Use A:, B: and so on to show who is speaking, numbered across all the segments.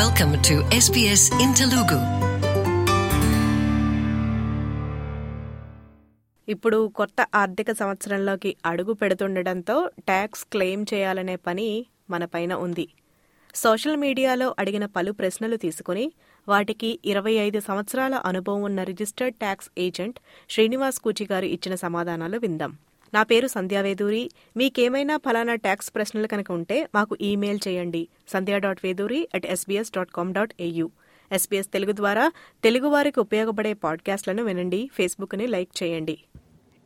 A: Welcome to SBS in Telugu.
B: ఇప్పుడు కొత్త ఆర్థిక సంవత్సరంలోకి అడుగు పెడుతుండటంతో ట్యాక్స్ క్లెయిమ్ చేయాలనే పని మనపైన ఉంది సోషల్ మీడియాలో అడిగిన పలు ప్రశ్నలు తీసుకుని వాటికి ఇరవై ఐదు సంవత్సరాల అనుభవం ఉన్న registered tax agent Srinivas Kuchi garu ఇచ్చిన సమాధానాలు విందాం నా పేరు సంధ్యావేదూరి. మీకేమైనా ఫలానా ట్యాక్స్ ప్రశ్నలు కనుక ఉంటే మాకు ఈమెయిల్ చేయండి. Sandhya dot Veduri at SBS dot com dot AU SBS Telugu ద్వారా తెలుగువారికి ఉపయోగపడే పాడ్కాస్ట్లను వినండి. ఫేస్బుక్ని లైక్ చేయండి.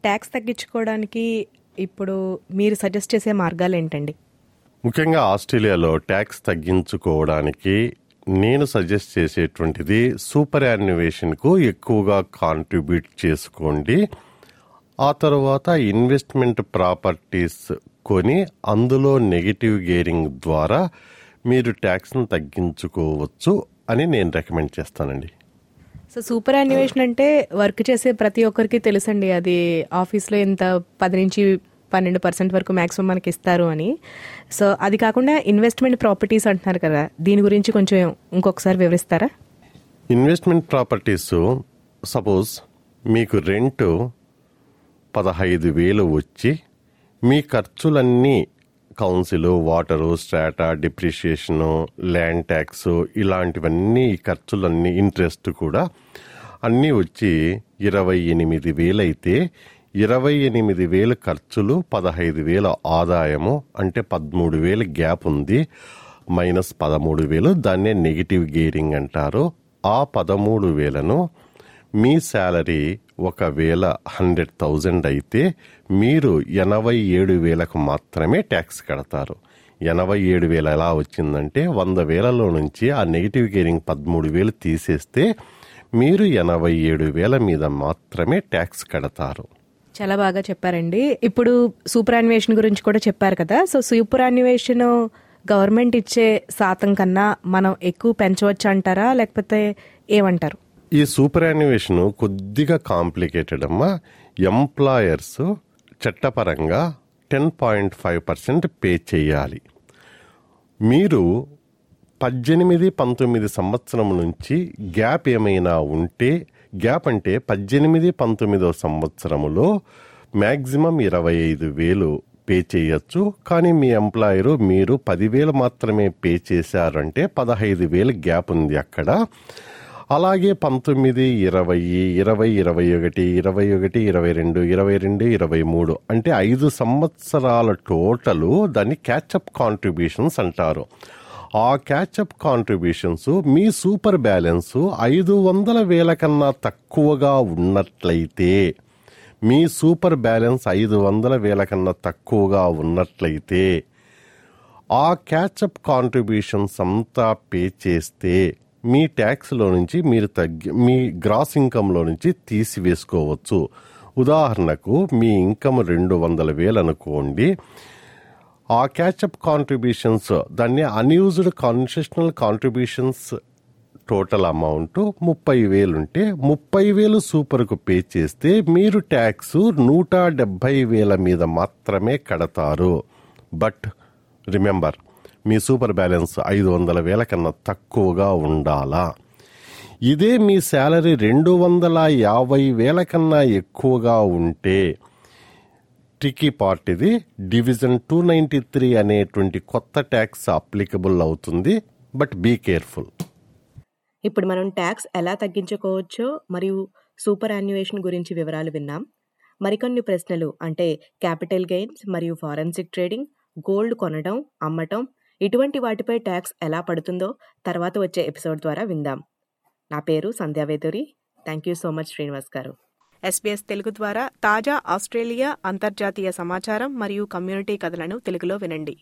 B: ట్యాక్స్ తగ్గించుకోవడానికి ఇప్పుడు మీరు సజెస్ట్ చేసే మార్గాలు ఏంటండి?
C: ముఖ్యంగా ఆస్ట్రేలియాలో ట్యాక్స్ తగ్గించుకోవడానికి నేను సజెస్ట్ చేసేటువంటిది సూపర్ యాన్యువేషన్కు ఎక్కువగా కాంట్రిబ్యూట్ చేసుకోండి. ఆ తర్వాత ఇన్వెస్ట్మెంట్ ప్రాపర్టీస్ కొని అందులో నెగిటివ్ గేరింగ్ ద్వారా మీరు ట్యాక్స్ను తగ్గించుకోవచ్చు అని నేను రికమెండ్ చేస్తానండి.
B: సో సూపర్ యాన్యువేషన్ అంటే వర్క్ చేసే ప్రతి ఒక్కరికి తెలుసండి. అది ఆఫీస్లో ఎంత పది నుంచి పన్నెండు పర్సెంట్ వరకు మాక్సిమం మనకి ఇస్తారు అని. సో అది కాకుండా ఇన్వెస్ట్మెంట్ ప్రాపర్టీస్ అంటున్నారు కదా దీని గురించి కొంచెం ఇంకొకసారి వివరిస్తారా?
C: ఇన్వెస్ట్మెంట్ ప్రాపర్టీస్ సపోజ్ మీకు రెంట్ పదహైదు వేలు వచ్చి మీ ఖర్చులన్నీ council water strata depreciation land tax ఇలాంటివన్నీ ఖర్చులన్నీ ఇంట్రెస్ట్ కూడా అన్నీ వచ్చి ఇరవై ఎనిమిది వేలైతే ఇరవై ఎనిమిది వేలు ఖర్చులు పదహైదు వేల ఆదాయము అంటే పదమూడు వేలు గ్యాప్ ఉంది. మైనస్ పదమూడు వేలు దాన్నే నెగిటివ్ గేరింగ్ అంటారు. ఆ పదమూడు వేలను మీ శాలరీ ఒకవేళ హండ్రెడ్ థౌజండ్ అయితే మీరు ఎనభై ఏడు వేలకు మాత్రమే ట్యాక్స్ కడతారు. ఎనభై ఏడు వేలు ఎలా వచ్చిందంటే వంద వేలలో నుంచి ఆ నెగిటివ్ గేరింగ్ పదమూడు వేలు తీసేస్తే మీరు ఎనభై ఏడు వేల మీద మాత్రమే ట్యాక్స్ కడతారు.
B: చాలా బాగా చెప్పారండి. ఇప్పుడు సూపర్ యాన్యువేషన్ గురించి కూడా చెప్పారు కదా. సో సూపర్ యాన్యువేషన్ గవర్నమెంట్ ఇచ్చే శాతం కన్నా మనం ఎక్కువ పెంచవచ్చు అంటారా లేకపోతే ఏమంటారు?
C: ఈ సూపర్ యాన్యువేషన్ కొద్దిగా కాంప్లికేటెడ్ అమ్మా. ఎంప్లాయర్స్ చట్టపరంగా ten point five percent pay చేయాలి. మీరు పద్దెనిమిది పంతొమ్మిది సంవత్సరం నుంచి గ్యాప్ ఏమైనా ఉంటే గ్యాప్ అంటే పద్దెనిమిది పంతొమ్మిదో సంవత్సరములో మ్యాక్సిమం ఇరవై ఐదు వేలు పే చేయొచ్చు. కానీ మీ ఎంప్లాయరు మీరు పదివేలు మాత్రమే పే చేశారంటే పదహైదు వేలు గ్యాప్ ఉంది అక్కడ. అలాగే పంతొమ్మిది ఇరవై ఇరవై ఇరవై ఒకటి ఇరవై ఒకటి ఇరవై రెండు ఇరవై రెండు ఇరవై మూడు అంటే ఐదు సంవత్సరాల టోటలు దాన్ని క్యాచప్ కాంట్రిబ్యూషన్స్ అంటారు. ఆ క్యాచప్ కాంట్రిబ్యూషన్స్ మీ సూపర్ బ్యాలెన్స్ ఐదు వందల వేల కన్నా తక్కువగా ఉన్నట్లయితే మీ సూపర్ బ్యాలెన్స్ ఐదు వందల వేల కన్నా తక్కువగా ఉన్నట్లయితే ఆ క్యాచప్ కాంట్రిబ్యూషన్స్ అంతా పే చేస్తే మీ ట్యాక్స్లో నుంచి మీరు తగ్గి మీ గ్రాస్ ఇన్కంలో నుంచి తీసివేసుకోవచ్చు. ఉదాహరణకు మీ ఇన్కమ్ రెండు వందల వేలు అనుకోండి. ఆ క్యాచప్ కాంట్రిబ్యూషన్స్ దాన్ని unused concessional contributions total amount ముప్పై వేలు ఉంటే ముప్పై వేలు సూపర్కు పే చేస్తే మీరు ట్యాక్స్ నూట డెబ్భై వేల మీద మాత్రమే కడతారు. బట్ రిమెంబర్ మీ సూపర్ బ్యాలెన్స్ ఐదు వందల వేల కన్నా తక్కువగా ఉండాలా? ఇదే మీ శాలరీ రెండు వందల యాభై వేల కన్నా ఎక్కువగా ఉంటే ట్రికీ పార్ట్ ఇది డివిజన్ టూ నైంటీ త్రీ అనేటువంటి కొత్త ట్యాక్స్ అప్లికబుల్ అవుతుంది బట్ బీ కేర్ఫుల్.
B: ఇప్పుడు మనం ట్యాక్స్ ఎలా తగ్గించుకోవచ్చో మరియు సూపర్ యాన్యువేషన్ గురించి వివరాలు విన్నాం. మరికొన్ని ప్రశ్నలు అంటే క్యాపిటల్ గెయిన్స్ మరియు ఫారెన్సిక్ ట్రేడింగ్ గోల్డ్ కొనడం అమ్మటం ఇటువంటి వాటిపై ట్యాక్స్ ఎలా పడుతుందో తర్వాత వచ్చే ఎపిసోడ్ ద్వారా విందాం. నా పేరు Sandhya Veduri thank you so much Srinivas garu. SBS Telugu ద్వారా తాజా ఆస్ట్రేలియా అంతర్జాతీయ సమాచారం మరియు కమ్యూనిటీ కథలను తెలుగులో వినండి.